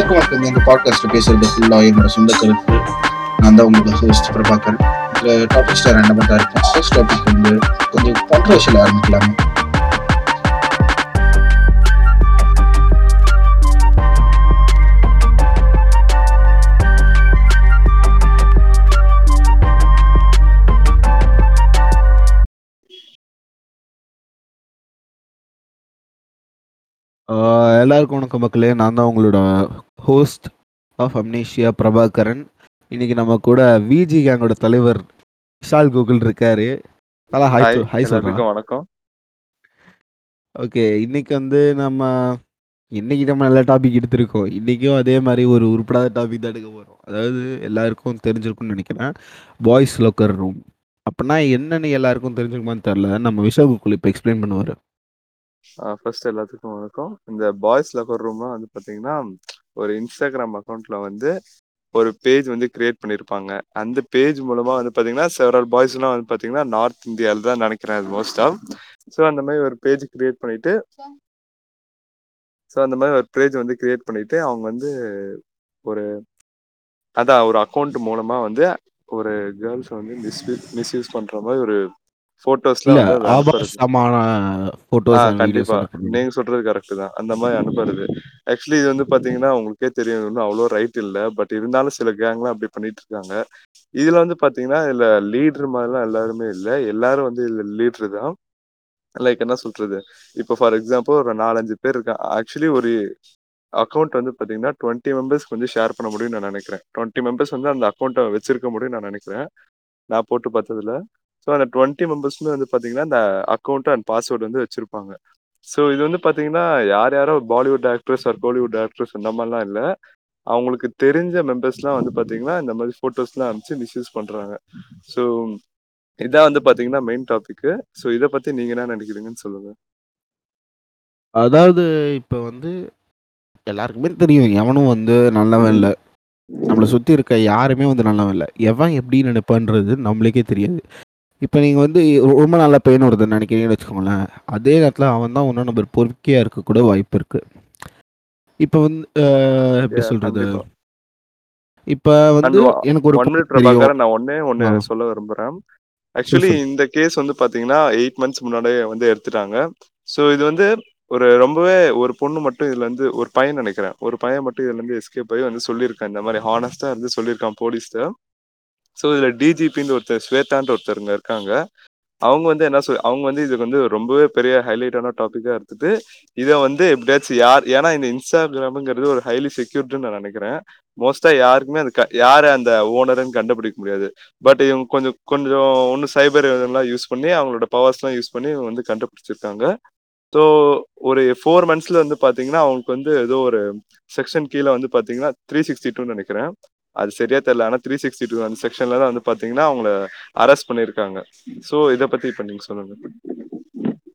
வணக்கம் மக்கள் இந்த பாட்காஸ்ட் பேசுறது ஃபுல்லா என்னோட சொந்த கருத்து. நான் தான் உங்களுக்கு ஹோஸ்ட் பிரபாகர். இதுல டாபிக் ஸ்டார் ரெண்டு தான் இருக்கும். ஃபர்ஸ்ட் டாபிக் வந்து கொஞ்சம் கான்ட்ரவர்ஷியல் ஆரம்பிக்கலாமா. எல்லாருக்கும் வணக்கம் மக்களே. நான் தான் உங்களோட ஹோஸ்ட் ஆஃப் அம்னேஷியா பிரபாகரன் இன்னைக்கு நம்ம கூட விஜி கேங்கோட தலைவர் விஷால் கூகுள் இருக்காரு. தலா ஹாய் ஹாய் சொல்றேன் வணக்கம். ஓகே இன்னைக்கு வந்து நம்ம இன்னைக்கு நம்ம நல்ல டாபிக் எடுத்திருக்கோம். இன்னைக்கும் அதே மாதிரி ஒரு உருப்படாத டாபிக் தான் எடுக்க போகிறோம் அதாவது எல்லாருக்கும் தெரிஞ்சிருக்கும்னு நினைக்கிறேன். பாய்ஸ் லோக்கர் ரூம் அப்படின்னா என்னன்னு எல்லாருக்கும் தெரிஞ்சிருக்குமான்னு தெரில நம்ம விஷால் கூகுள் இப்போ எக்ஸ்பிளைன் பண்ணுவார். ஃபர்ஸ்ட் எல்லாத்துக்கும் வணக்கம். இந்த பாய்ஸ் லவர் ரூம்லாம் வந்து பாத்தீங்கன்னா ஒரு இன்ஸ்டாகிராம் அக்கௌண்ட்ல வந்து ஒரு பேஜ் வந்து கிரியேட் பண்ணியிருப்பாங்க அந்த பேஜ் மூலமா வந்து பாத்தீங்கன்னா செவரல் பாய்ஸ்லாம் வந்து பாத்தீங்கன்னா நார்த் இந்தியாவில் தான் நினைக்கிறேன் அது மோஸ்ட் ஆஃப் ஸோ அந்த மாதிரி ஒரு பேஜ் கிரியேட் பண்ணிட்டு ஸோ அந்த மாதிரி ஒரு பேஜ் வந்து கிரியேட் பண்ணிட்டு அவங்க வந்து ஒரு அதான் ஒரு அக்கௌண்ட் மூலமா வந்து ஒரு கேர்ள்ஸ் வந்து மிஸ் மிஸ்யூஸ் பண்ற மாதிரி ஒரு அனுப்புறது. ஆபாசமான போட்டோஸ் கண்டிப்பா. நீங்க சொல்றது கரெக்ட் தான். அந்த மாதிரி அனுப்புறது. ஆக்சுவலி இது வந்து பாத்தீங்கன்னா உங்களுக்கே தெரியும். இன்னும் அவ்வளோ ரைட் இல்ல. பட் இருந்தாலும் சில கேங்லாம் அப்படி பண்ணிட்டு இருக்காங்க. இதுல வந்து பாத்தீங்கன்னா இதுல லீடர் மாதிரிலாம் எல்லாருமே இல்ல. எல்லாரும் வந்து இதுல லீடர் தான். லைக் என்ன சொல்றது? இப்போ ஃபார் எக்ஸாம்பிள் ஒரு நாலஞ்சு பேர் இருக்காங்க. ஆக்சுவலி ஒரு அக்கௌண்ட் வந்து பாத்தீங்கன்னா டுவெண்ட்டி மெம்பர்ஸ்க்கு வந்து ஷேர் பண்ண முடியும்னு நான் நினைக்கிறேன். டுவெண்ட்டி மெம்பர்ஸ் வந்து அந்த அக்கௌண்ட்டை வச்சிருக்க முடியும்னு நான் நினைக்கிறேன். நான் போட்டு பார்த்ததுல ஸோ அந்த டுவெண்ட்டி மெம்பர்ஸ்மே வந்து பார்த்தீங்கன்னா அந்த அக்கௌண்ட் அண்ட் பாஸ்வேர்டு வந்து வச்சிருப்பாங்க. ஸோ இது வந்து பார்த்தீங்கன்னா யார் யாரோ Bollywood actress or Kollywood actress இந்த மாதிரிலாம் இல்லை. அவங்களுக்கு தெரிஞ்ச மெம்பர்ஸ்லாம் வந்து பார்த்தீங்கன்னா இந்த மாதிரி ஃபோட்டோஸ்லாம் அனுப்பிச்சு மிஸ்யூஸ் பண்ணுறாங்க ஸோ இதான் வந்து பார்த்தீங்கன்னா மெயின் டாபிக்கு ஸோ இதை பற்றி நீங்கள் என்ன நினைக்கிறீங்கன்னு சொல்லுங்க. அதாவது இப்போ வந்து எல்லாருக்குமே தெரியும் எவனும் வந்து நல்லவன் இல்லை. நம்மளை சுற்றி இருக்க யாருமே வந்து நல்லவன் இல்லை. எவன் எப்படி நினைப்பான்றது நம்மளுக்கே தெரியாது. இப்போ நீங்கள் வந்து ரொம்ப நல்ல பையன் ஒருத்தர் நினைக்கிறீங்கன்னு வச்சுக்கோங்களேன் அதே நேரத்தில் அவன் தான் ஒன்றும் நம்பர் பொறுக்கியாக இருக்க கூட வாய்ப்பு இருக்கு. இப்போ வந்து எப்படி கண்டிப்பா. இப்போ வந்து எனக்கு ஒரு நான் ஒன்னே ஆ. சொல்ல விரும்புறேன். ஆக்சுவலி. இந்த கேஸ் வந்து பாத்தீங்கன்னா எயிட் மந்த்ஸ் முன்னாடியே வந்து எடுத்துட்டாங்க. ஸோ இது வந்து ஒரு ரொம்பவே ஒரு பொண்ணு மட்டும் இதுல இருந்து ஒரு பையன் நினைக்கிறேன். ஒரு பையன் மட்டும் இதுல இருந்து எஸ்கேப் ஆகி வந்து சொல்லியிருக்கான். இந்த மாதிரி ஹானஸ்டா இருந்து சொல்லியிருக்கான் போலீஸ்ட ஸோ இதுல டிஜிபின்னு ஒருத்தர் ஸ்வேதான்ற ஒருத்தருங்க இருக்காங்க. அவங்க வந்து என்ன சொல் அவங்க வந்து இதுக்கு வந்து ரொம்பவே பெரிய ஹைலைட்டான டாபிக்கா எடுத்துட்டு இதை வந்து எப்படியாச்சும் யார் ஏன்னா இந்த இன்ஸ்டாகிராமுங்கிறது ஒரு ஹைலி செக்யூர்டுன்னு நான் நினைக்கிறேன். மோஸ்டா யாருக்குமே அது க- யாரு அந்த ஓனருன்னு கண்டுபிடிக்க முடியாது. பட் இவங்க கொஞ்சம் கொஞ்சம் ஒன்று சைபர் இதெல்லாம் யூஸ் பண்ணி அவங்களோட பவர்ஸ்லாம் யூஸ் பண்ணி இவங்க வந்து கண்டுபிடிச்சிருக்காங்க. ஸோ ஒரு ஃபோர் மந்த்ஸ்ல வந்து பாத்தீங்கன்னா அவங்களுக்கு வந்து ஏதோ ஒரு செக்ஷன் கீழே வந்து பாத்தீங்கன்னா த்ரீ சிக்ஸ்டி டூன்னு நினைக்கிறேன். அது சரியா தெரியல. ஆனா த்ரீ சிக்ஸ்டி டூ அந்த செக்ஷன்ல தான் வந்து பாத்தீங்கன்னா அவங்கள அரெஸ்ட் பண்ணியிருக்காங்க ஸோ இதை பத்தி இப்ப நீங்க சொல்லுங்க.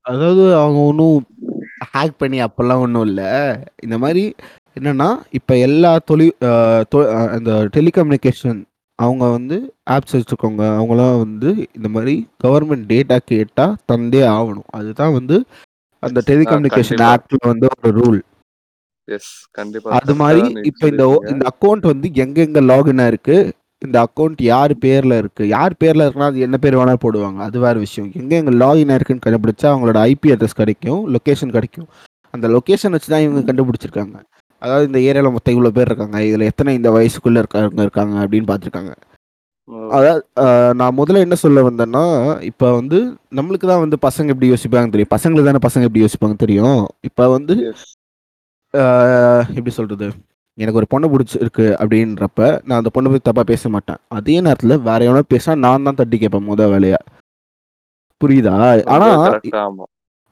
அதாவது அவங்க ஒன்றும் ஹேக் பண்ணி அப்போல்லாம் ஒன்றும் இல்லை. இந்த மாதிரி என்னன்னா இப்போ எல்லா தொழில் தொ- அந்த டெலிகம்யூனிகேஷன் அவங்க வந்து ஆப்ஸ் வச்சுருக்கவங்க அவங்களாம் வந்து இந்த மாதிரி கவர்மெண்ட் டேட்டா கேட்டால் தந்தே ஆகணும். அதுதான் வந்து அந்த டெலிகம்யூனிகேஷன். ஆக்டில் வந்து ஒரு ரூல் அது correct ஆ மாதிரி இப்போ இந்த. இந்த அக்கௌண்ட் வந்து எங்கெங்க லாகின் இருக்கு? இந்த அக்கௌண்ட் யார் பேர்ல இருக்கு? யார் பேர்ல இருக்குன்னா அது என்ன பேர் வேணாலும் போடுவாங்க. அது வேற விஷயம். எங்க எங்க லாகின் இருக்குன்னு கண்டுபிடிச்சா அவங்களோட ஐபி அட்ரஸ் கிடைக்கும் லொகேஷன் கிடைக்கும். அந்த லொகேஷன் வச்சு தான் இவங்க கண்டுபிடிச்சிருக்காங்க. அதாவது இந்த ஏரியாவில் மொத்தம் இவ்வளோ பேர் இருக்காங்க. இதில் எத்தனை இந்த வயசுக்குள்ள இருக்காங்க இருக்காங்க அப்படின்னு பார்த்துருக்காங்க. அதாவது நான் முதல்ல என்ன சொல்ல வந்தேன்னா இப்போ வந்து நம்மளுக்கு தான் வந்து பசங்க எப்படி யோசிப்பாங்க தெரியும். பசங்களுக்கு தானே பசங்க எப்படி யோசிப்பாங்க தெரியும். இப்போ வந்து எப்படி சொல்றது? எனக்கு ஒரு பொண்ணை பிடிச்சிருக்கு அப்படின்றப்ப நான் அந்த பொண்ணை பத்தி தப்பா பேச மாட்டேன். அதே நேரத்துல வேற எவனோ பேசினா நான் தான் தட்டி கேட்பேன் முத வேலையா. புரியுதா? ஆனா ரொம்ப correct ஆ, ஆமா.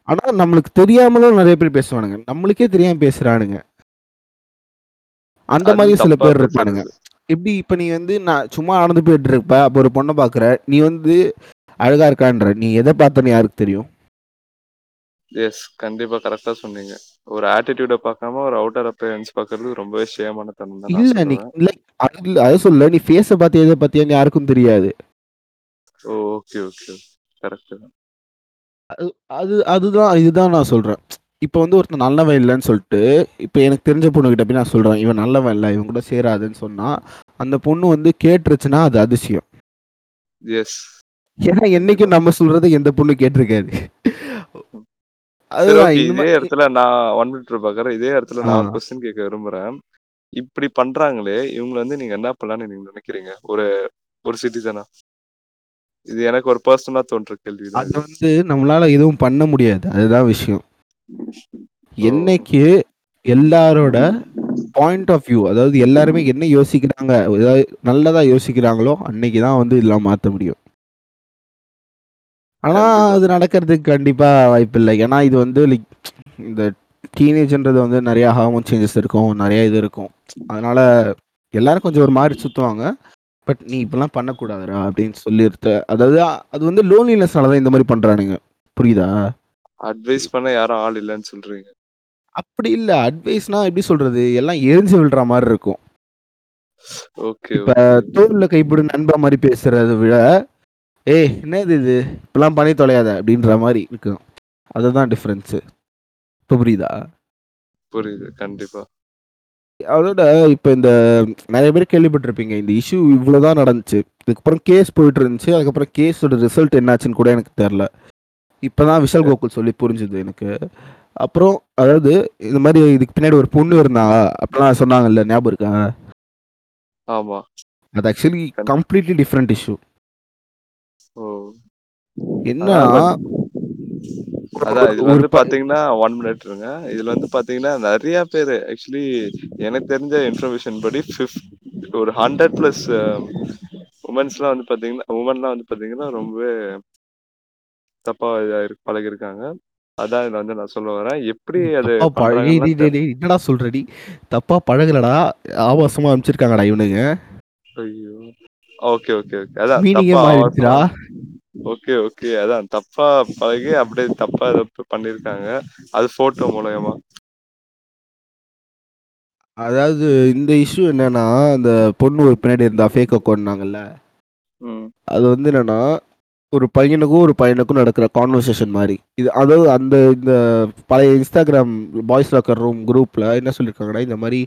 ஆனா நம்மளுக்கு தெரியாமலும் நிறைய பேர் பேசுவானுங்க. நம்மளுக்கே தெரியாம பேசுறானுங்க. அந்த மாதிரி சில பேர் இருப்பானுங்க. எப்படி இப்ப நீ வந்து நான் சும்மா நடந்து போயிட்டு இருப்ப அப்போ ஒரு பொண்ணை பாக்குற நீ வந்து அழகா இருக்கான்ற நீ எதை பார்த்தன்னு யாருக்கு தெரியும்? எஸ் கண்டிப்பா கரெக்டா சொன்னீங்க. ஒரு ஆட்டிடியூட பார்க்காம ஒரு அவுட்டர் அப்பியரன்ஸ் பார்க்கிறது ரொம்பவே ஷேமான தனம் இல்ல நீ இல்ல அது சொல்ல. நீ ஃபேஸை பார்த்து எதை பார்த்தியான்னு யாருக்கும் தெரியாது. ஓகே ஓகே கரெக்ட் அது அதுதான் இதுதான் நான் சொல்றேன். இப்போ வந்து ஒருத்தன் நல்லவன் இல்லைன்னு சொல்லிட்டு இப்போ எனக்கு தெரிஞ்ச பொண்ணுகிட்ட போய் நான் சொல்கிறேன் இவன் நல்லவன் இல்லை இவன் கூட சேராதுன்னு சொன்னால் அந்த பொண்ணு வந்து கேட்டுருச்சுன்னா அது அதிசயம். எஸ் ஏன்னா என்னைக்கும் நம்ம சொல்றதை எந்த பொண்ணு கேட்டிருக்காது. சரி அதுதான் ஓகே இந்த இதே மாதிரி இடத்துல நான் ஒன் மினிட் பாக்குறேன். இதே இடத்துல நான் ஒரு. கொஸ்டின் கேட்க விரும்புறேன். இப்படி பண்றாங்களே இவங்க வந்து நீங்க என்ன பண்ணலாம்னு நீங்க நினைக்கிறீங்க? ஒரு ஒரு சிட்டிசனா இது எனக்கு ஒரு பர்சனலா தோன்ற கேள்வி அது இது வந்து நம்மளால எதுவும் பண்ண முடியாது. அதுதான் விஷயம். ஓ. என்னைக்கு எல்லாரோட பாயிண்ட் ஆஃப் வியூ அதாவது எல்லாருமே என்ன யோசிக்கிறாங்க ஏதாவது நல்லதா யோசிக்கிறாங்களோ அன்னைக்கு தான் வந்து இதெல்லாம் மாற்ற முடியும். ஆனா கண்டிப்பா. அது நடக்கிறதுக்கு கண்டிப்பா வாய்ப்பு இல்லை ஏன்னா இது வந்து like இந்த டீனேஜ்ன்றது வந்து நிறைய ஹார்மோன் சேஞ்சஸ் இருக்கும் நிறைய இது இருக்கும். அதனால எல்லாரும் கொஞ்சம் ஒரு மாதிரி சுத்துவாங்க. பட் நீ இப்பெல்லாம் பண்ணக்கூடாதுடா அப்படின்னு சொல்லிருத்த. அதாவது அது வந்து லோன்லினஸ்னால தான் இந்த மாதிரி பண்றானுங்க. புரியுதா? அட்வைஸ் பண்ண யாரும் ஆள் இல்லைன்னு சொல்றீங்க. அப்படி இல்ல. அட்வைஸ்னா எப்படி சொல்றது? எல்லாம் எரிஞ்சு விழுற மாதிரி இருக்கும். ஓகே இப்ப தோல்ல கைப்பிடி நண்பா மாதிரி பேசுறதை விட ஏய் என்னது இது? இப்பெல்லாம் பண்ணி தொலையாத அப்படின்ற மாதிரி இருக்கும். அதுதான் டிஃப்ரென்ஸு இப்போ புரியுதா? புரியுது கண்டிப்பா. அதோட இப்போ இந்த நிறைய பேர் கேள்விப்பட்டிருப்பீங்க இந்த இஷ்யூ இவ்வளோதான் நடந்துச்சு. இதுக்கப்புறம் கேஸ் போயிட்டு இருந்துச்சு அதுக்கப்புறம் கேஸோட ரிசல்ட் என்னாச்சுன்னு கூட எனக்கு தெரில இப்போதான் விஷால் கோகுல் சொல்லி புரிஞ்சுது எனக்கு. அப்புறம் அதாவது இந்த மாதிரி இதுக்கு பின்னாடி ஒரு பொண்ணு இருந்தா அப்படிலாம் சொன்னாங்கல்ல ஞாபகம் இருக்கா? ஆமா. அது ஆக்சுவலி கம்ப்ளீட்லி டிஃப்ரெண்ட் இஷ்யூ ஓ. என்னன்னா அதான் இதுல வந்து பாத்தீங்கன்னா ஒன் மினிட் இருங்க. இதுல வந்து பாத்தீங்கன்னா நிறைய பேர் ஆக்சுவலி எனக்கு தெரிஞ்ச இன்ஃபர்மேஷன் படி ஃபிஃப்ட் ஒரு ஹண்ட்ரட் பிளஸ் உமன்ஸ்லாம் வந்து பாத்தீங்கன்னா உமன்லாம் வந்து பாத்தீங்கன்னா ரொம்பவே தப்பா இதாயிருக்கு பழகிருக்காங்க அதான் இதுல வந்து நான் சொல்ல வரேன். எப்படி அது தப்பா பழ டேய் பண்றாங்கன்னா டேய் டேய் டேய், என்னடா சொல்றடி? தப்பா பழகலடா. ஆபாசமா அனுப்பிச்சிருக்காங்கடா இவனுங்க. ஐயோ. ஓகே ஓகே ஓகே அதான் மீனிங்கே மாறிடுச்சுடா ஓகே ஓகே அதான் தப்பா பழகி அப்படியே தப்பா பண்ணிருக்காங்க. அது போட்டோ மூலயமா. அதாவது இந்த இஷ்யூ என்னன்னா அந்த பொண்ணு ஒரு பின்னாடி இருந்தா ஃபேக் அக்கௌண்ட்னாங்கல்ல அது வந்து என்னன்னா ஒரு பையனுக்கும் ஒரு பையனுக்கும் நடக்கிற கான்வர்சேஷன் மாதிரி. இது அதாவது அந்த இந்த பழைய இன்ஸ்டாகிராம் பாய்ஸ் லாக்கர் ரூம் குரூப்ல என்ன சொல்லியிருக்காங்கன்னா இந்த மாதிரி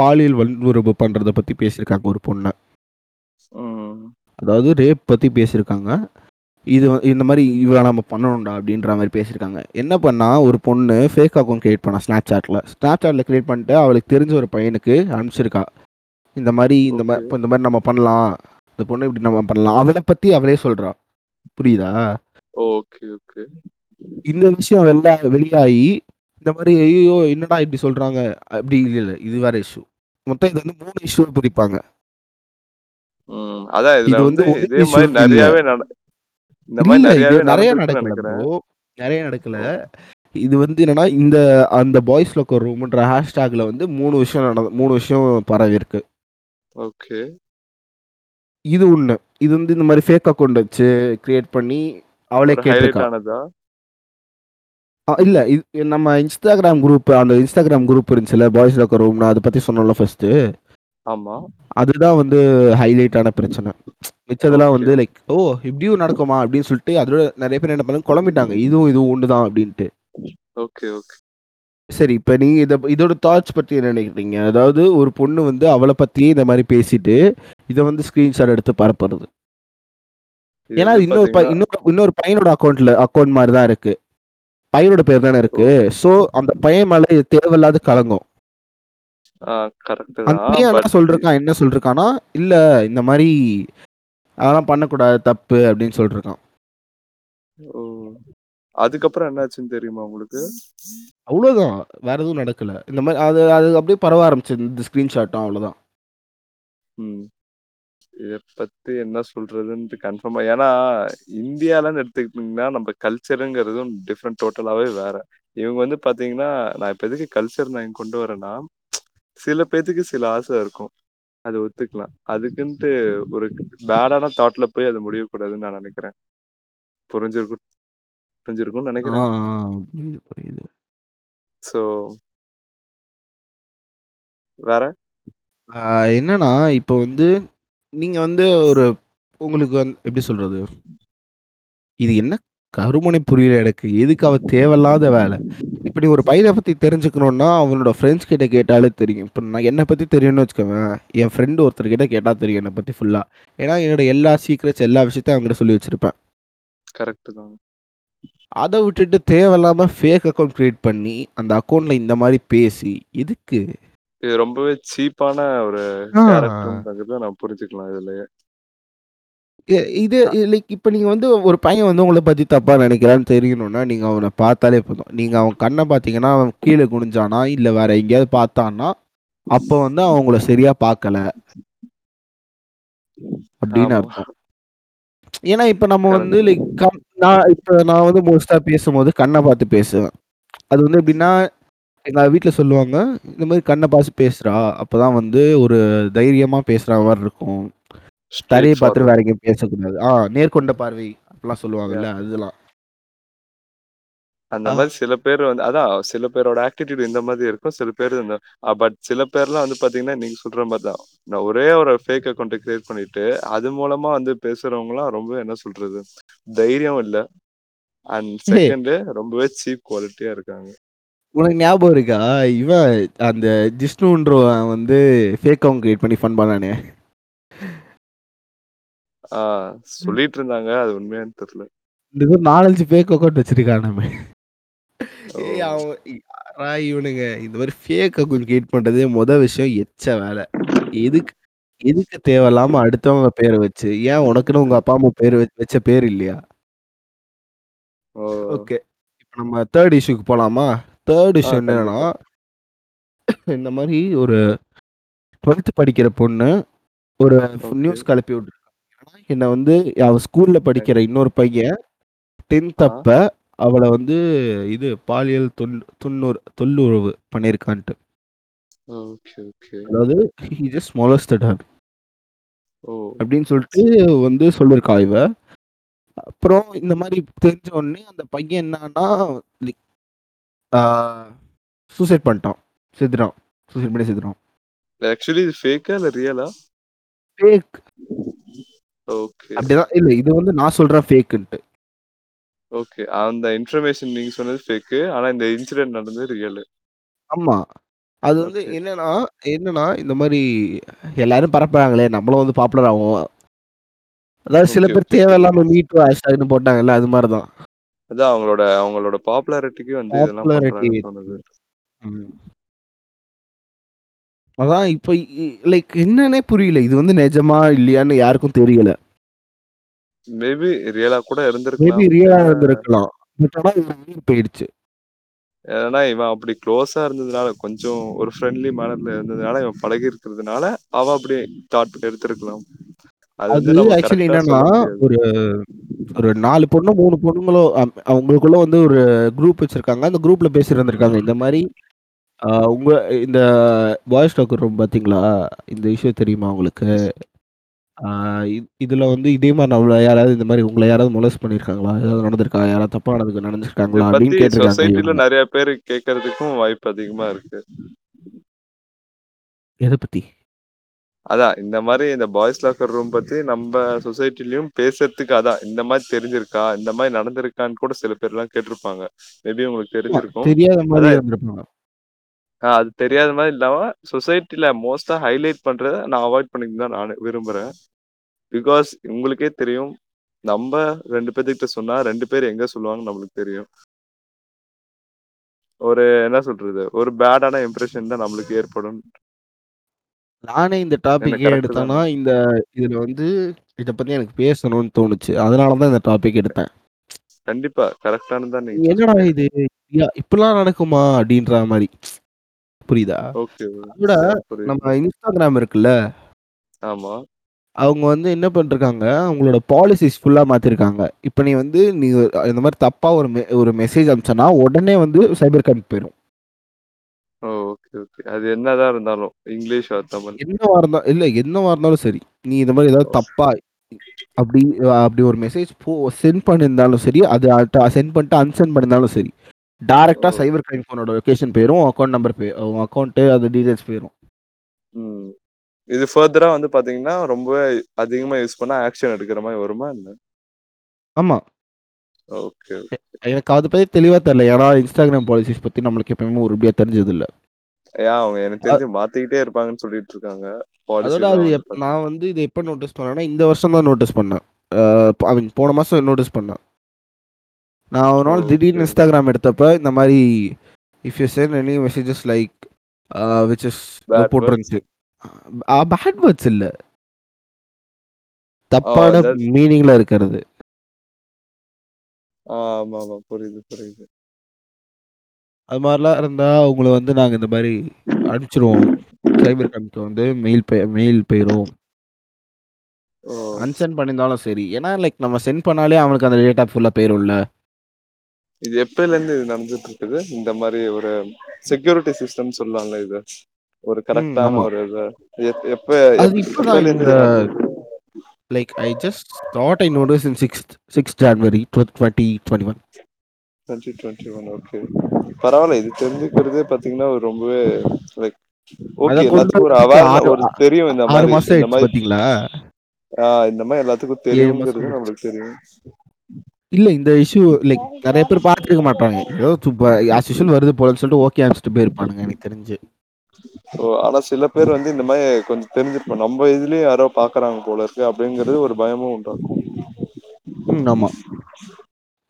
பாலியல் வன்முறை பண்றத பத்தி பேசியிருக்காங்க ஒரு பொண்ணை. அதாவது ரேப் பத்தி பேசியிருக்காங்க. இது இந்த மாதிரி இவளை நம்ம பண்ணணும்டா அப்படின்ற மாதிரி பேசியிருக்காங்க. என்ன பண்ணா ஒரு பொண்ணு ஃபேக் அக்கௌண்ட் கிரியேட் பண்ணா ஸ்னாப் சாட்டில் ஸ்னாப் சாட்டில் கிரியேட் பண்ணிட்டு அவளுக்கு தெரிஞ்ச ஒரு பையனுக்கு அனுப்பிச்சிருக்கா. இந்த மாதிரி இந்த மாதிரி இப்போ இந்த மாதிரி நம்ம பண்ணலாம். இந்த பொண்ணு இப்படி நம்ம பண்ணலாம். அவளை பத்தி அவளே சொல்றா. புரியுதா? Okay okay. இந்த விஷயம் வெளில வெளியாகி இந்த மாதிரி ஐயோ என்னடா இப்படி சொல்றாங்க? அப்படி இல்லை இல்லை. இது வேற இஷ்யூ மொத்தம் இது வந்து மூணு இஷ்யூ பிரிப்பாங்க. ம் அதான் இதுல இது வந்து வந்து இதே issue மாதிரி இல்ல. நிறையவே நட இந்த மாதிரி இல்ல இது நிறையவே நிறைய நடந்திருக்குன்னு நடக்கல நினைக்கிறேன். நிறைய நடக்கல. இது வந்து என்னன்னா இந்த அந்த பாய்ஸ் லோக்கர் ரூம்ன்ற ஹேஷ்டேக்ல வந்து மூணு விஷயம் நட மூணு விஷயம் பரவி இருக்கு. ஓகே. இது ஒண்ணு. இது வந்து இந்த மாதிரி ஃபேக் அக்கௌண்ட் வச்சு கிரியேட் பண்ணி அவளே ஒரு ஹைலைட் கேட்டிருக்கா ஆனதா? ஆ, இல்ல. இது நம்ம இன்ஸ்டாகிராம் குரூப் அந்த இன்ஸ்டாகிராம் குரூப் இருந்துச்சுல பாய்ஸ் லோக்கர் ரூம் நான் அதை பத்தி சொன்னோம்ல ஃபர்ஸ்ட் ஆமா. அதுதான் வந்து ஹைலைட்டான பிரச்சனை. மிச்சதெல்லாம் வந்து. லைக் ஓ இப்படியும் நடக்குமா? அப்படின்னு சொல்லிட்டு அதோட நிறைய பேர் என்ன பண்ணாங்க குழம்பிட்டாங்க. இதுவும் இதுவும் ஒன்று தான் அப்படின்ட்டு. ஓகே ஓகே சரி இப்போ நீங்க இத இதோட தாட்ஸ் பத்தி என்ன நினைக்கிறீங்க? அதாவது ஒரு பொண்ணு வந்து அவளை பத்தியே இந்த மாதிரி பேசிட்டு இதை வந்து ஸ்கிரீன்ஷாட் எடுத்து பரப்புறது. இது ஏன்னா வந்து இன்னொரு பை- பாத்தீங்கன்னா இன்னொரு இன்னொரு பையனோட அக்கௌண்ட்ல அக்கௌண்ட் மாதிரி தான் இருக்கு. பையனோட பேர் தானே இருக்கு. ஸோ அந்த பையன் மேல இது தேவையில்லாத கலங்கும் கரெக்ட் அந்த தான். பையன் என்ன சொல்றான்னா இல்ல இந்த மாதிரி அதெல்லாம் பண்ணக்கூடாது தப்பு அப்படின்னு சொல்றான் அதுக்கப்புறம் என்னாச்சுன்னு தெரியுமா உங்களுக்கு? அவ்வளவுதான். வேற எதுவும் நடக்கல. இந்த மாதிரி அது அது அப்படியே பரவ ஆரம்பிச்சு இந்த ஸ்கிரீன்ஷாட்டும் அவ்வளவுதான். ம். இத பத்தி என்ன சொல்றதுன்ட்டு கன்ஃபார்மா ஏன்னா இந்தியாலன்னு எடுத்துக்கிட்டீங்கன்னா நம்ம கல்ச்சருங்கிறதும் டிஃப்ரெண்ட் டோட்டலாவே வேற. இவங்க வந்து பாத்தீங்கன்னா நான் இப்ப எதுக்கு கல்ச்சர் நான் இங்க கொண்டு வரேன்னா சில பேத்துக்கு சில ஆசை இருக்கும். அது ஒத்துக்கலாம். அதுக்குன்ட்டு ஒரு பேடான தாட்ல போய் அது முடியக்கூடாதுன்னு நான் நினைக்கிறேன். புரிஞ்சிருக்கும் புரிஞ்சிருக்கும்னு ஆ, நினைக்கிறேன் ஆ, புரியுது புரியுது. ஸோ வேற? ஆ, என்னன்னா இப்போ வந்து நீங்க வந்து ஒரு உங்களுக்கு வந்து எப்படி சொல்றது? இது என்ன கருமனை புரியல எனக்கு. எதுக்கு அவ தேவையில்லாத வேலை? இப்போ நீ ஒரு பையன பத்தி தெரிஞ்சுக்கணும்னா, அவனோட ஃப்ரெண்ட்ஸ் கிட்ட கேட்டாலே தெரியும். இப்ப நான் என்ன பத்தி தெரியும்னு வச்சுக்கோங்களேன், என் ஃப்ரெண்ட் ஒருத்தர் கிட்ட கேட்டா தெரியும் என்ன பத்தி ஃபுல்லா. ஏன்னா என்னோட எல்லா சீக்ரெட்ஸ், எல்லா விஷயத்தையும் அவன்கிட்ட சொல்லி வச்சிருப்பேன். கரெக்ட் தான். அத விட்டுட்டு தேவையில்லாம ஃபேக் அக்கவுண்ட் கிரியேட் பண்ணி, அந்த அக்கவுண்ட்ல இந்த மாரி பேசி, எதுக்கு? இது ரொம்பவே சீப்பான ஒரு நான் புரிஞ்சுக்கலாம் இதுலயே. எ இது லைக் இப்ப நீங்க வந்து ஒரு பையன் வந்து உங்கள பத்தி தப்பா நினைக்கிறான்னு தெரியணும்னா, நீங்க அவன பார்த்தாலே போதும். நீங்க அவன் கண்ண பார்த்தீங்கன்னா, அவன் கீழ குனிஞ்சானா, இல்ல வேற எங்கேயாவது பார்த்தான்னா, அப்ப வந்து அவன் உங்கள சரியா பார்க்கல. அப்படின்னு ஆமா. அர்த்தம். ஏன்னா இப்ப நம்ம வந்து கரெக்ட். லைக் கம் நான் இப்ப நான் வந்து மோஸ்ட்டா பேசும்போது கண்ண பார்த்து பேசுவேன். அது வந்து எப்படின்னா, எங்க வீட்ல சொல்லுவாங்க, இந்த மாரி கண்ண பார்த்து பேசுடா. அப்பதான் வந்து ஒரு தைரியமா பேசுற மாரி இருக்கும். தரைய பார்த்துட்டு. வேற எங்கேயும் பேசக்கூடாது. ஆ நேர்கொண்ட பார்வை அப்படிலாம். சொல்லுவாங்கல்ல, அதெல்லாம். அந்த. மாரி சில பேர் வந்து அதான் சில பேரோட ஆட்டிட்யூட் இந்த மாதிரி இருக்கும். சில பேர் இந்த பட் சில பேர்லாம் வந்து பார்த்தீங்கன்னா, நீங்க சொல்ற மாரி தான். நான் ஒரே ஒரு ஃபேக் அக்கவுண்ட்ட கிரியேட் பண்ணிட்டு, அது மூலமா வந்து பேசுறவங்கலாம் ரொம்ப என்ன சொல்றது? தைரியம் இல்ல. அண்ட் செகண்டு ரொம்பவே சீப் குவாலிட்டியா இருக்காங்க. உனக்கு ஞாபகம் இருக்கா? இவன் அந்த ஜிஷ்ணுன்றவன் வந்து ஃபேக் அக்கவுண்ட் கிரியேட் பண்ணி ஃபன் பண்ணானே. ஆ சொல்லிட்டு இருந்தாங்க. அது உண்மையான்னு தெரியல. இந்த மாரி 4, 5 ஃபேக் அக்கவுண்ட் வச்சிருக்கானாமே. ஏய் அவன் இவனுங்க? இந்த மாரி ஃபேக் அக்கவுண்ட் கிரியேட் பண்றதே மொத விஷயம் எச்ச வேல. எதுக்கு எதுக்கு தேவையில்லாம அடுத்தவங்க பேர வச்சு, ஏன் உனக்குன்னு உங்க அப்பா, அம்மா பேரு வச்ச பேர் இல்லையா? ஓ! ஓகே. இப்ப நம்ம 3 இஷ்யூக்கு போலாமா? 3 ஆ இஷ்யூ என்னன்னா. இந்த மாரி ஒரு 12த் படிக்கிற பொண்ணு ஒரு. நியூஸ் கிளப்பி விட்டுருக்காங்க. என்ன வந்து அவ ஸ்கூல்ல படிக்கிற இன்னொரு பையன் 10த் ஆ. அப்ப அவள வந்து இது பாலியல் தொல் துன்னூறு தொல்லுறவு பண்ணியிருக்கான்ட்டு. Okay, okay. அதாவது ஹி ஜஸ்ட் மொலஸ்டட் ஹர். அப்படின்னு சொல்லிட்டு வந்து சொல்லியிருக்கா இவ. அப்புறம் இந்த மாரி தெரிஞ்ச உடனே அந்த பையன் என்னான்னா, சூசைட் பண்ணிட்டான். செத்துட்டான். சூசைட் பண்ணி செத்துட்டான். ஆக்சுவலி இது ஃபேக்கா இல்ல ரியலா? ஃபேக். ஓகே. அப்படிதான் இல்ல இது வந்து நான் சொல்றேன் ஃபேக்குன்ட்டு. ஓகே. அந்த இன்ஃபர்மேஷன் நீங்க சொன்னது ஃபேக்கு. ஆனா இந்த இன்சிடென்ட் நடந்தது ரியலு. ஆமா. அது வந்து. என்னன்னா என்னன்னா இந்த மாரி எல்லாரும் பரப்புறாங்களே, நம்மளும் வந்து பாப்புலர் ஆவோம். அதாவது சில பேர். தேவையில்லாம மீ டூ ஹேஷ்டேக்ன்னு போட்டாங்கல்ல, அது மாரி தான். அதான் அவங்களோட அவங்களோட பாப்புலாரிட்டிக்கு வந்து இதெல்லாம் அதான் இப்ப லைக் என்னன்னே புரியல. இது வந்து நிஜமா இல்லையான்னு யாருக்கும் தெரியல. மேபி ரியலா கூட மேபி இருந்திருக்கலாம். ரியலா ஏன்னா இருந்திருக்கலாம். பட் ஆனா போயிடுச்சு. ஏன்னா இவன் அப்படி க்ளோஸா இருந்ததுனால, கொஞ்சம் ஒரு ஃப்ரெண்ட்லி மேனர்ல இருந்ததுனால, இவன் பழகி இருக்கிறதுனால, அவ அப்படி தாட் எடுத்திருக்கலாம். அது ஆக்சுவலி என்னன்னா. ஒரு ஒரு 4 பொண்ணோ, 3 பொண்ணுங்களோ அவங்களுக்குள்ள வந்து ஒரு குரூப் வச்சிருக்காங்க. அந்த குரூப்ல பேசியிருந்திருக்காங்க. இந்த மாரி அ உங்க இந்த பாய்ஸ் டாக்கர் ரூம் பார்த்தீங்களா? இந்த இஷ்யூ தெரியுமா உங்களுக்கு? ஆ இதுல வந்து இதே மாரி நம்மள யாராவது இந்த மாரி உங்கள யாராவது மொலஸ்ட் பண்ணியிருக்காங்களா? ஏதாவது நடந்திருக்கா? யாராவது தப்பா நடந்து இத நடந்துருக்காங்களா? பத்தி அப்படின்னு கேட்டிருக்காங்க சொசைட்டில இவங்க. நெறைய பேரு கேட்கறதுக்கும் வாய்ப்பு அதிகமா இருக்கு. எத பத்தி? அதான் இந்த மாரி இந்த பாய்ஸ் லாக்கர் ரூம் பத்தி நம்ப சொசைட்டிலயும் பேசுறதுக்கு அதான் இந்த மாரி தெரிஞ்சிருக்கா? இந்த மாரி நடந்திருக்கான்னு கூட சில பேர்லாம் கேட்டிருப்பாங்க. மேபி உங்களுக்கு ஆமா. தெரிஞ்சிருக்கும். தெரியாத மாரி அதான் இருந்திருப்பாங்க. அ அது தெரியாத மாரி இல்லாம, சொசைட்டில மோஸ்ட்டா ஹைலைட் பண்றத நான் அவாய்ட் பண்ணிக்க தான் நானு விரும்புறேன். பிகாஸ் உங்களுக்கே தெரியும். நம்ப 2 பேத்துக்கிட்ட சொன்னா 2 பேர் எங்க சொல்லுவாங்கன்னு நம்மளுக்கு தெரியும். ஒரு என்ன சொல்றது? ஒரு பேடான இம்ப்ரஷன் தான் நம்மளுக்கு ஏற்படும். நானே இந்த என்ன டாபிக் ஏன் கரெக்ட்டு எடுத்தேன்னா, தானே? இந்த இதுல வந்து இத பத்தி எனக்கு பேசணும்னு தோணுச்சு. அதனால தான் இந்த டாபிக் எடுத்தேன். கண்டிப்பா. கரெக்ட்டானது தான் நீங்க என்னடா இது? யா இப்படிலாம் நடக்குமா? அப்படின்ற மாரி. புரியுதா? அதோட. நம்ம Instagram இருக்குல்ல, ஆமா. அவங்க வந்து என்ன பண்ணிருக்காங்க, அவங்களோட பாலிசிஸ் ஃபுல்லா மாத்திருக்காங்க. இப்ப நீ வந்து நீ இந்த மாரி தப்பா ஒரு மெ ஒரு மெசேஜ் அனுப்பிச்சன்னா, உடனே வந்து சைபர் கிரைம் போயிரும். ஓ! Okay, okay. அது என்னதான் இருந்தாலும். இங்கிலீஷ் தமிழ். என்னவா இருந்தா இல்ல என்னவா இருந்தாலும் சரி. நீ இந்த மாரி ஏதாவது. தப்பா அப்படி அப்படி ஒரு மெசேஜ் போ சென்ட் பண்ணியிருந்தாலும் சரி, அது சென்ட் பண்ணிட்டு அன்சென்ட் பண்ணியிருந்தாலும் சரி. டைரக்ட்டா ஓ. சைபர் கிரைம் ஃபோனோட லொகேஷன் போயிரும். உன் அக்கவுண்ட் நம்பர் உன் அக்கவுண்ட் அது டீடைல்ஸ் போயிரும். ம். இது ஃபர்தரா வந்து பார்த்தீங்கன்னா, ரொம்பவே அதிகமா யூஸ் பண்ணா ஆக்ஷன் எடுக்கிற மாரி வருமா என்ன? ஆமா. ஓகே. எனக்கு அத பத்தி தெளிவா தெரியல. ஏன்னா இன்ஸ்டாகிராம் பாலிசிஸ் பத்தி நம்மளுக்கு எப்பவுமே உருப்படியா தெரிஞ்சதில்ல. ஏன் அவங்க எனக்கு தெரிஞ்சு மாத்திக்கிட்டே இருப்பாங்கன்னு சொல்லிட்டு இருக்காங்க. அதோட அது பாத்தீங்கன்னா. நான் வந்து இத எப்ப நோட்டீஸ் பண்ணேன்னா, இந்த வருஷம் தான் நோட்டீஸ் பண்ணேன். ஐ மீன் போன மாசம் நோட்டீஸ் பண்ணேன். நான் ஒரு நாள். திடீர்னு இன்ஸ்டாகிராம் எடுத்தப்ப இந்த மாரி if you send any messages like which is. போட்டிருந்துச்சு. Bad words இல்ல. தப்பான மீனிங்ல இருக்கிறது. ஆ ஆமாமா. புரியுது, புரியுது. அது மாரிலாம் இருந்தா உங்கள வந்து நாங்க இந்த மாரி அனுப்பிச்சுருவோம். சைபர் கிரைம்க்கு வந்து மெயில் பே மெயில் போயிரும். ஓ! அன்சென்ட் பண்ணியிருந்தாலும் சரி. ஏன்னா லைக் நம்ம சென்ட் பண்ணாலே அவனுக்கு அந்த டேட்டா ஃபுல்லா போயிரும்ல. இது எப்பயிலேருந்து இது நடந்துட்டு இருக்குது? இந்த மாரி ஒரு செக்யூரிட்டி சிஸ்டம்னு சொல்லலாம்ல இது. ஒரு ஆமா. ஒரு இது. எப் எப்ப அது எப் இப்பதான் எப்பயிலேருந்து இந்த இது நடக்குது? Like I just thought I notice in 6த் 6 January ட்வ 2021. 2021 ஓகே. பரவால்ல. இது தெரிஞ்சுக்கிறதே பார்த்தீங்கன்னா, ரொம்பவே லைக் ஓகே எல்லாத்துக்கும் ஒரு வரதுக்கு அவேர்ன 6 ஒரு தெரியும் இந்த 6 மாரி மாசம் இந்த? ஆ இந்த மாரி எல்லாத்துக்கும் 7 மாசம் தெரியுங்கிறது ஆயிடுச்சு. நம்மளுக்கு தெரியும். இல்ல இந்த இஷ்யூ லைக் நெறைய பேர் பார்த்துருக்க மாட்டாங்க. ஏதோ சுப்ப ஆஸ் யூசுவல் வருது போலன்னு சொல்லிட்டு ஓகே அனுப்பிச்சுட்டு போயிருப்பானுங்க எனக்கு தெரிஞ்சு. ஓ! ஆனா சில பேர் வந்து இந்த மாரி கொஞ்சம் தெரிஞ்சிருக்கும். நம்ம இதுலயும் யாரோ பார்க்குறாங்க போல இருக்கு அப்படிங்கிறது ஒரு பயமும் உண்டாக்கும். ம். ஆமா.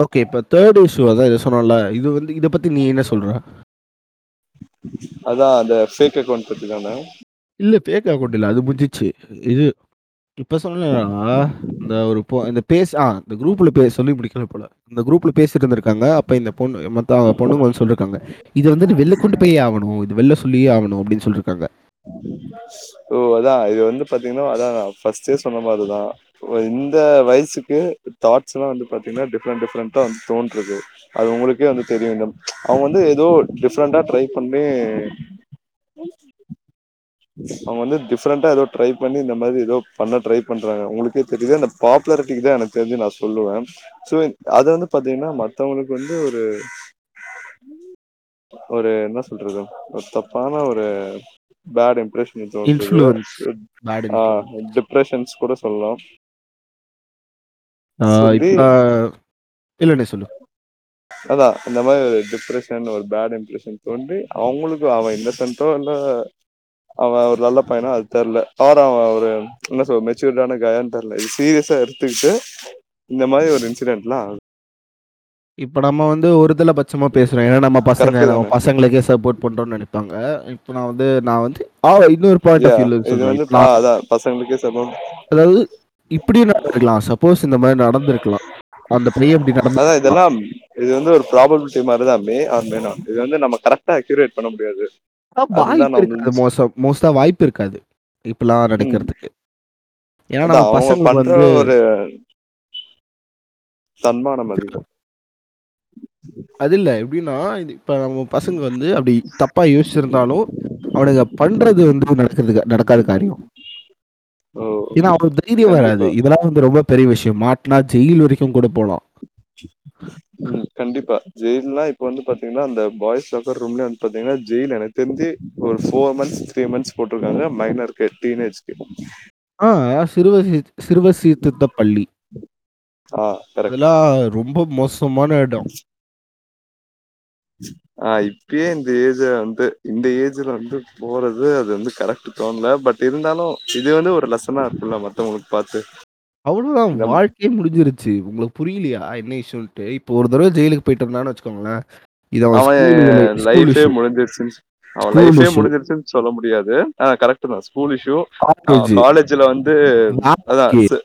ஓகே. இப்ப 3 இஷ்யூ அதான் இத சொன்னோம்ல. இது வந்து இத பத்தி நீ என்ன சொல்ற? அதான் அந்த ஃபேக் அக்கவுண்ட் பத்தி தானே? இல்ல ஃபேக் அக்கவுண்ட் இல்ல. அது முடிஞ்சிச்சு. இது இப்ப சொன்னேனா இந்த ஒரு பொ இந்த பேஸ் ஆ இந்த குரூப்ல பே சொல்லி முடிக்கல போல. இந்த குரூப்ல பேசிட்டு இருந்திருக்காங்க. அப்ப இந்த பொண்ணு மத்த பொண்ணுங்க வந்து சொல்லிருக்காங்க. இத வந்துட்டு வெளில கொண்டு போயே ஆவணும். இது வெளில சொல்லியே ஆவணும் அப்படின்னு சொல்லிருக்காங்க. ஓ! அதான் இது வந்து பார்த்தீங்கன்னா, அதான் நான் ஃபர்ஸ்ட்டே சொன்ன மாரி தான். இந்த வயசுக்கு தாட்ஸ்லாம் வந்து பார்த்தீங்கன்னா, டிஃபரெண்ட் டிஃபரெண்ட்டா வந்து தோன்றுது. அது உங்களுக்கே வந்து தெரியும். இந்த அவங்க வந்து ஏதோ டிஃபரெண்ட்டா ட்ரை பண்ணி அவங்க வந்து டிஃபரெண்ட்டா ஏதோ ட்ரை பண்ணி இந்த மாரி ஏதோ பண்ண ட்ரை பண்றாங்க. உங்களுக்கே தெரியுது. அந்த பாப்புலாரிட்டிக்கு தான் எனக்கு தெரிஞ்சு நான் சொல்லுவேன். ஸோ அது வந்து பார்த்தீங்கன்னா, மத்தவங்களுக்கு வந்து ஒரு ஒரு என்ன சொல்றது? ஒரு தப்பான ஒரு பேட் இம்ப்ரஷன். டிப்ரஷன்ஸ் கூட சொல்லலாம். ஆ சொல்லி. அதான் இந்த மாரி ஒரு டிப்ரஷன், ஒரு பேட் இம்ப்ரஷன் தோன்றி, அவங்களுக்கு அவன் இன்னசென்ட்டோ இல்ல அவன் ஒரு நல்ல பையனா அது தெரியல. ஆர் அவன் ஒரு என்ன சொல்ல மெச்சூர்டான காயான்னு தெரியல. இது சீரியஸா எடுத்துக்கிட்டு இந்த மாரி ஒரு இன்சிடென்ட்லாம் ஆகுது. இப்ப நம்ம வந்து ஒருதல பட்சமா பேசுறோம். ஏன்னா நம்ம பசங்க நம்ம? பசங்களுக்கே சப்போர்ட் பண்றோம்னு நெனைப்பாங்க. இப்ப நான் வந்து நான் வந்து ஆ இன்னொரு பாயிண்ட் ஆஃப்! வியூல இது சொல்றேன். அதான் பசங்களுக்கே சப்போர்ட் அதாவது இப்படியும் நடந்திருக்கலாம். சப்போஸ் இந்த மாரி நடந்திருக்கலாம். அந்த பையன் இப்படி அதான் நடந்திருக்கலாம். இதெல்லாம் இது வந்து ஒரு ப்ராபபிலிட்டி மாரி தான். May or may not. இது வந்து நம்ம கரெக்ட்டா அக்யூரேட் பண்ண முடியாது. வாய்ப்பு இருக்காது. மோஸ்ட்டா மோஸ்ட்டா வாய்ப்பு இருக்காது. இப்படிலாம் ம். நடக்கிறதுக்கு. ஏன்னா நம்ம பண்ற வந்து ஒரு தன்மானம் அதிகம். அது இல்ல. எப்படின்னா, இது இப்ப நம்ம பசங்க வந்து அப்படி தப்பா யோசிச்சிருந்தாலும், அவனுங்க பண்றது வந்து நடக்கிறது நடக்காத காரியம். ஏன்னா அவனுக்கு தைரியம் வராது. இதெல்லாம் வந்து ரொம்ப பெரிய விஷயம். மாட்டுனா ஜெயில் வரைக்கும் கூட போலாம். ம். கண்டிப்பா. ஜெயில்லாம் இப்ப வந்து பார்த்தீங்கன்னா, அந்த பாய்ஸ் லாக்கர் ரூம்லயே வந்து பார்த்தீங்கன்னா, ஜெயில் எனக்கு தெரிஞ்சு ஒரு 4 மந்த்ஸ், 3 மந்த்ஸ் போட்டுருக்காங்க. மைனருக்கு, டீனேஜ்க்கு. ஆ சிறுவர் சீ சிறுவர் சீர்திருத்த பள்ளி. ஆ கரெக்ட். அதெல்லாம் ரொம்ப மோசமான இடம். ஆ இப்பயே இந்த ஏஜ வந்து இந்த ஏஜ்ல வந்து போறது, அது வந்து கரெக்ட் தோணல. பட் இருந்தாலும், இது வந்து ஒரு லெசனா இருக்கும்ல மத்தவங்களுக்கு பார்த்து. அவ்வளோதான் இந்த வாழ்க்கையே முடிஞ்சிருச்சு. உங்களுக்கு புரியலையா என்ன இஷ்யூன்ட்டு? இப்போ ஒரு தடவ ஜெயிலுக்கு போயிட்டு வந்தான்னு வச்சுக்கோங்களேன், இது அவன் அவன் ஸ்கூல் இதுல ஸ்கூல் லைஃபே இஷ்யூ. முடிஞ்சிருச்சுன்னு அவன் ஸ்கூல் லைஃபே இஷ்யூ. முடிஞ்சிருச்சுன்னு சொல்ல முடியாது. ஆ கரெக்ட் தான். School issue. காலேஜ், காலேஜ்ல வந்து அதான் ஸ்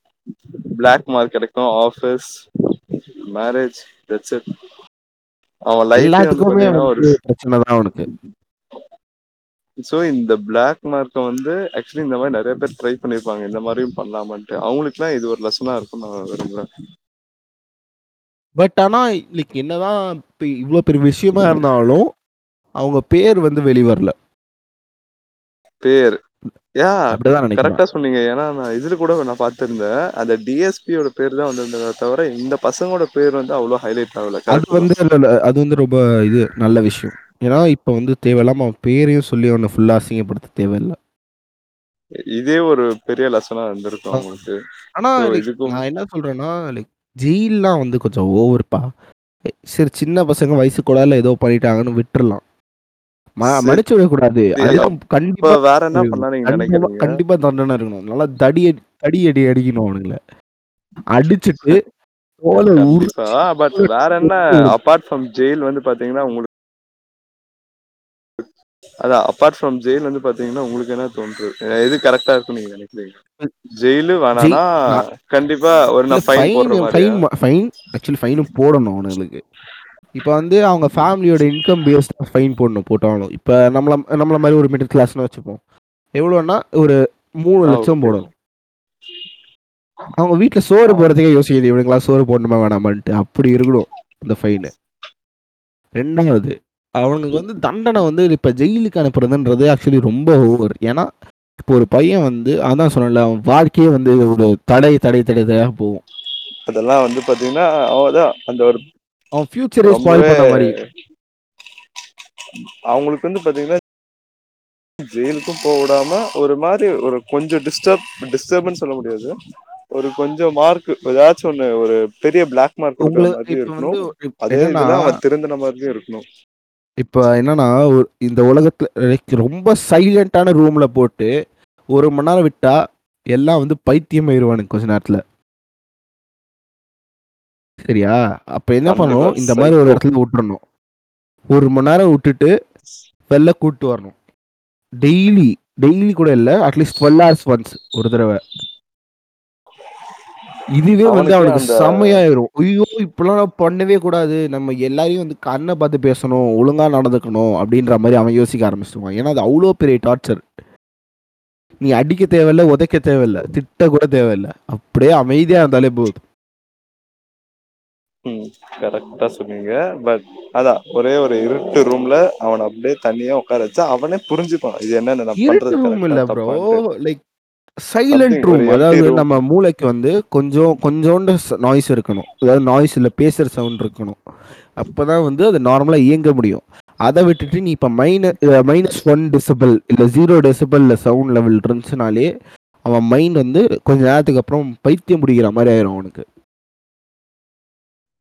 பிளாக் மார்க் கிடைக்கும். Office, marriage that's it. அவன் லைஃபே வந்து எல்லாத்துக்குமே பார்த்தீங்கன்னா, ஒரு வந்து பிரச்சனை தான் அவனுக்கு. ஸோ இந்த பிளாக் மார்க்க வந்து ஆக்சுவலி இந்த மாரி நெறைய பேர் ட்ரை பண்ணியிருப்பாங்க. இந்த மாரியும் பண்ணலாமான்ட்டு. அவங்களுக்குலாம் இது ஒரு லெசனா இருக்கும்னு நான் விரும்புறேன். பட் ஆனா, லைக் என்னதான் இப்ப இவ்ளோ பெரிய விஷயமா இருந்தாலும், அவங்க பேர் வந்து வெளி வரல. பேர். நினைக்கிறேன். கரெக்ட்டா சொன்னீங்க. ஏன்னா, நான் இதுல கூட நான் பார்த்திருந்தேன். அந்த டிஎஸ்பியோட பேர் தான் வந்திருந்ததே தவிர, இந்த பசங்களோட பேர் வந்து அவ்ளோ ஹைலைட் ஆகல. அது கரெக்ட். வந்து. அது வந்து ரொம்ப இது நல்ல விஷயம். ஏன்னா, இப்ப வந்து தேவையில்லாம அவன் பேரையும் சொல்லி அவன ஃபுல்லா அசிங்கப்படுத்த தேவையில்ல. இதே ஒரு பெரிய லெசனா இருந்திருக்கும் அ அவங்களுக்கு. ஆனா நான் என்ன சொல்றேன்னா, லைக் ஜெயில்லாம் வந்து கொஞ்சம் ஓவர்ப்பா. சரி சின்ன பசங்க வயசு கோளாறுல ஏதோ பண்ணிட்டாங்கன்னு விட்டுறலாம். மன்னிச்சு விடக்கூடாது. அதெல்லாம் கண்டிப்பா வேற என்ன கண்டிப்பா தண்டனை இருக்கணும். நல்லா தடி தடி அடி அடிக்கணும் அவனுங்கள. அடிச்சுட்டு வேற என்ன அபார்ட் ஃப்ரம் ஜெயில் வந்து பாத்தீங்கன்னா, அதான் அபார்ட் ஃப்ரம் ஜெயில் வந்து பாத்தீங்கன்னா, உங்களுக்கு என்ன தோணுது? எது கரெக்ட்டா இருக்கும்னு நீங்க நினைக்கிறீங்க? ஜெயிலு நான் கண்டிப்பா ஒரு நான் ஃபைன் ஃபைன் போடுற மாரியா? ஃபைன் ஆக்சுவலி ஃபைனும் போடணும் அவனுங்களுக்கு. இப்ப வந்து அவங்க ஃபேமிலியோட இன்கம் பேஸ்டா ஃபைன் போடணும் போட்டாலும். இப்ப நம்மள நம்மள மாரி ஒரு மிடில் கிளாஸ்ன்னு வச்சுப்போம். எவ்வளோன்னா ஒரு 3,00,000 ஓகே. போடணும். அவங்க வீட்ல சோறு. போடுறதுக்கே யோசிக்குது. இவனுங்கலாம் சோறு போடணுமா வேணாமான்ட்டு. அப்படி இருக்கணும் அந்த ஃபைனு. 2வது அவனுங்களுக்கு வந்து தண்டனை வந்து இப்ப ஜெயிலுக்கு அனுப்புறதுன்றது ஆக்சுவலி ரொம்ப ஓவர். ஏன்னா, இப்போ ஒரு பையன் வந்து அதான் சொன்னேன்ல, அவன் வாழ்க்கையே வந்து ஒரு தடை, தடை, தடை, தடையா போகும். அதெல்லாம் வந்து பாத்தீங்கன்னா, அதான் அந்த ஒரு அவன் ஃபியூச்சரே ஸ்பாயில் பண்ண மாரி. அவங்களுக்கு வந்து பாத்தீங்கன்னா ஜெயிலுக்கும் போ விடாம, ஒரு மாரி ஒரு கொஞ்சம் டிஸ்டர்ப் டிஸ்டர்பன்ஸ் சொல்ல முடியாது. ஒரு கொஞ்சம் மார்க் ஏதாச்சும் ஒண்ணு ஒரு பெரிய பிளாக் மார்க் இருக்கணும். அதே இதுல அவன் திருந்தின மாதிரியும் இருக்கணும். இப்ப என்னன்னா, ஒரு இந்த உலகத்துல லைக் ரொம்ப சைலன்ட்டான ரூம்ல போட்டு 1 மணி நேரம் விட்டா, எல்லாம் வந்து பைத்தியமாயிருவானுங்க கொஞ்ச நேரத்துல. சரியா? அப்ப என்ன. பண்ணணும், இந்த மாரி ஒரு சைக்கோ. இடத்துல விட்டுறணும். 1 மணி நேரம் விட்டுட்டு, வெளில கூட்டு வரணும். டெய்லி டெய்லி கூட இல்ல. அட்லீஸ்ட் 12 ஹார்ஸ் ஒன்ஸ் ஒரு தடவ. இதுவே வந்து அவனுக்கே செம்மையாயிரும். ஐயோ! இப்படிலாம் நான் பண்ணவே கூடாது. நம்ம எல்லாரையும் வந்து கண்ண பார்த்து பேசணும். ஒழுங்கா நடந்துக்கணும். அப்படின்ற மாரி அவன் யோசிக்க ஆரம்பிச்சுருவான். ஏன்னா, அது அவ்ளோ பெரிய டார்ச்சர். நீ அடிக்க தேவையில்ல, உதைக்க தேவையில்ல, திட்ட கூட தேவையில்ல. அப்படியே அமைதியா இருந்தாலே போதும். ம். கரெக்ட்டா சொன்னீங்க. பட் அதான் ஒரே ஒரு இருட்டு ரூம்ல அவன அப்படியே தனியா உட்கார வச்சா, அவனே புரிஞ்சுப்பான். இது என்னன்னு நான் பண்றது இல்ல ப்ரோ. லைக் ஒரு ரூம். அதாவது. நம்ம மூளைக்கு வந்து கொஞ்சம் கொஞ்சோண்டு நாய்ஸ் இருக்கணும். அதாவது நாய்ஸ் இல்ல பேசுற சவுண்ட் இருக்கணும். அப்பதான் வந்து அது நார்மலா இயங்க முடியும். அத விட்டுட்டு நீ இப்ப மைன அ -1 டெசிபல் இல்ல 0 டெசிபல்ல சவுண்ட் லெவல் இருந்துச்சுனாலே, அவன் மைண்ட் வந்து கொஞ்ச நேரத்துக்கு அப்புறம் பைத்தியம் பிடிக்கிற மாரி ஆயிரும் அவனுக்கு.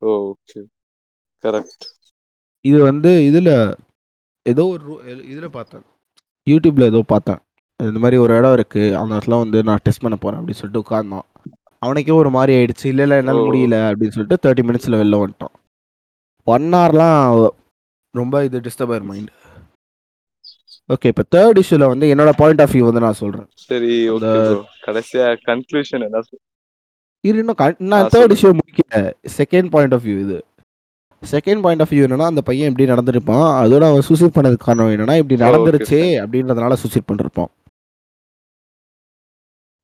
ஓகே. கரெக்ட். இது வந்து இதுல ஏதோ ஒரு இதுல பார்த்தேன். YouTubeல ஏதோ பார்த்தேன். இந்த மாரி ஒரு இடம் இருக்கு. அந்த இடத்துல வந்து நான் டெஸ்ட் பண்ண போறேன் அப்படின்னு சொல்லிட்டு உட்கார்ந்தான். அவனுக்கே ஒரு மாரி ஆயிடுச்சு. இல்ல, இல்ல! என்னால முடியல அப்படின்னு சொல்லிட்டு 30 மினிட்ஸ்ல வெளில வந்துட்டான். 1 ஹார்லாம் ரொம்ப இது டிஸ்டர்ப் ஆயிரும் மைண்ட். ஓகே. இப்ப 3 இஷ்யூல வந்து என்னோட பாயிண்ட் ஆஃப் வியூ வந்து நான் சொல்றேன். சரி, ஓகே. கடைசியா கன்க்ளூஷன் என்ன இரு இன்னும் நான் 3 சொல்லுங்க. இஷ்யூ முடிக்கல. 2ண்ட் பாயிண்ட் ஆஃப் வியூ இது. 2ண்ட் பாயிண்ட் ஆஃப் வியூ என்னன்னா, அந்த பையன் இப்படி நடந்திருப்பான். அதோட அவன் சூசைட் பண்ணதுக்கு காரணம் என்னன்னா, இப்படி நடந்துருச்சே. அப்படின்றதுனால சூசைட் பண்ணிருப்பான்.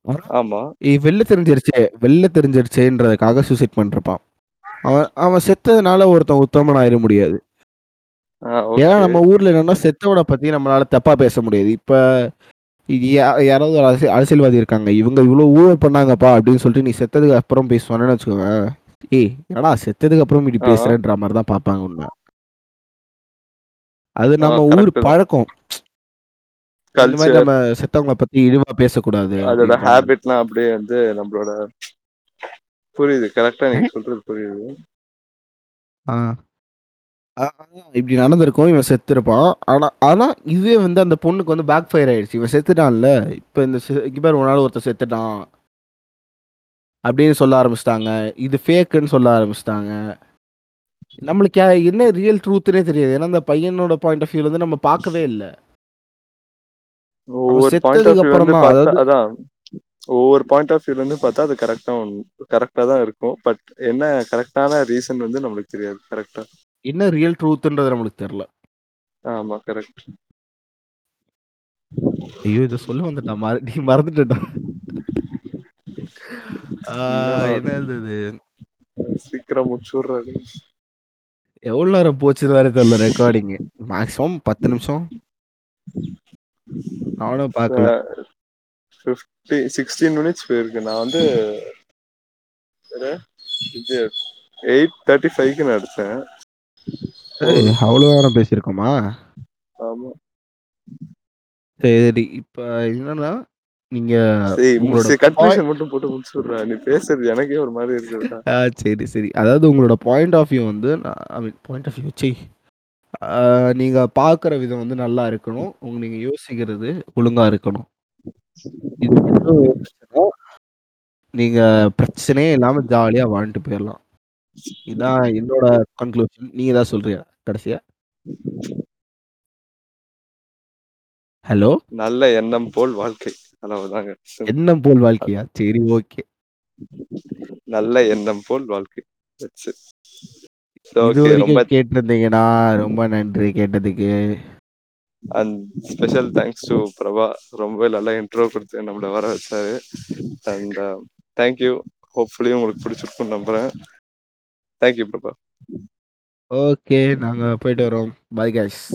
ஆனா, ஆமா. இ வெளில தெரிஞ்சிருச்சே வெளில தெரிஞ்சிருச்சேன்றதுக்காக சூசைட் பண்ணிருப்பான். அவன் அவன் செத்ததுனால ஒருத்தன் உத்தமன் ஆயிர முடியாது. ஆ ஏன்னா ஓகே. நம்ம ஊர்ல என்னன்னா, செத்தவன பத்தி நம்மளால தப்பா பேச முடியாது. இப்ப யா யாராவது ஒரு அரசியல் அரசியல்வாதி இருக்காங்க. இவங்க இவ்வளோ ஊழல் பண்ணாங்கப்பா அப்படின்னு சொல்லிட்டு நீ செத்ததுக்கு அப்புறம் போய் சொன்னேன்னு வச்சுக்கோங்க. ஏய் என்னடா செத்ததுக்கு அப்புறம் இப்படி ஆ. பேசுறேன்ற மாரி தான் பார்ப்பாங்க உன்ன. அது ஆ நம்ம ஊர் தான். பழக்கம். இந்த கல்ச்சர். நம்ம செத்தவங்கள பத்தி இழிவா பேசக்கூடாது அதோட. ஹேபிட்லாம் அப்படியே வந்து நம்மளோட புரியுது. கரெக்ட்டா நீங்க சொல்றது புரியுது. இப்படி நடந்திருக்கும். இவன் செத்துருப்பான். ஆனா ஆனா இதுவே வந்து அந்த பொண்ணுக்கு வந்து பேக் ஃபயர் ஆயிடுச்சு. இவன் செத்துட்டான்ல. இப்ப இந்த செ இங்க பாரு உன்னால ஒருத்தன் செத்துட்டான். அப்படின்னு சொல்ல ஆரம்பிச்சுட்டாங்க. இது ஃபேக்குன்னு சொல்ல ஆரம்பிச்சுட்டாங்க. நம்மளுக்கு என்ன ரியல் ட்ரூத்ன்னே தெரியாது. ஏன்னா அந்த பையனோட பாயிண்ட் ஆஃப் வியூல இருந்து நம்ம பார்க்கவே இல்ல. ஒவ்வொரு பாயிண்ட் ஆஃப் இருந்து தான் பார்த்தா அதாவது அதான். ஒவ்வொரு பாயிண்ட் ஆஃப் வியூல இருந்து பார்த்தா அது கரெக்ட்டா கரெக்ட்டா தான் இருக்கும். பட் என்ன கரெக்ட்டான ரீசன் வந்து நம்மளுக்கு தெரியாது. கரெக்ட்டா? என்ன ரியல் ட்ரூத்ன்றது நம்மளுக்கு தெரியல. ஆமா கரெக்ட். ஐயோ! இத சொல்ல வந்துட்டேன். நீ என்னடா என்னது இது? சீக்கிரம் முடிச்சுடுறாரு. எவ்வளோ நேரம் போச்சுன்னு வேற தெரியல ரெக்கார்டிங்கு. மேக்ஸிமம் 10 நிமிஷம். நானும் பார்க்கல. 50 16 மினிட்ஸ் போயிருக்கு. நான் வந்து இது 8:35க்கு நான் எடுத்தேன். ஏய் போதும். அவ்வளோ நேரம் பேசியிருக்கோமா? ஆமா. சரி. இப்ப என்னன்னா நீங்க கன்க்ளூஷன் மட்டும் போட்டு முடிச்சுடுறா நீ பேசுறது எனக்கே ஒரு மாதிரி இருக்குதுடா ஆ சரி, சரி. அதாவது உங்களோட பாயிண்ட் ஆஃப் வியூ வந்து நான் I mean point of view ச்சீ! ஆ நீங்க பார்க்குற விதம் வந்து நல்லா இருக்கணும். உங்க நீங்க யோசிக்கிறது ஒழுங்கா இருக்கணும். இது மட்டும் இருந்துச்சுன்னா, நீங்க பிரச்சனையே இல்லாம ஜாலியா வாழ்ந்துட்டு போயிரலாம். இதான் என்னோட கன்க்ளூஷன். நீங்க ஏதாவது சொல்றியா கடைசியா? ஹலோ? நல்ல எண்ணம் போல் வாழ்க்கை. அவ்வளவுதாங்க. எண்ணம் போல் வாழ்க்கையா? சரி ஓகே. நல்ல எண்ணம் போல் வாழ்க்கை. That's it. ரொம்ப இதுவரைக்கும் கேட்டிருந்தீங்கன்னா, ரொம்ப நன்றி கேட்டதுக்கு. And special thanks to Prabha. ரொம்பவே நல்லா இன்ட்ரோ குடுத்து நம்மள வர வச்சாரு. And thank you. ஹோப்ஃபுல்லி உங்களுக்கு பிடிச்சிருக்கும்னு நம்புறேன். Thank you Prabha. ஓகே. நாங்க போயிட்டு வரோம். Bye guys.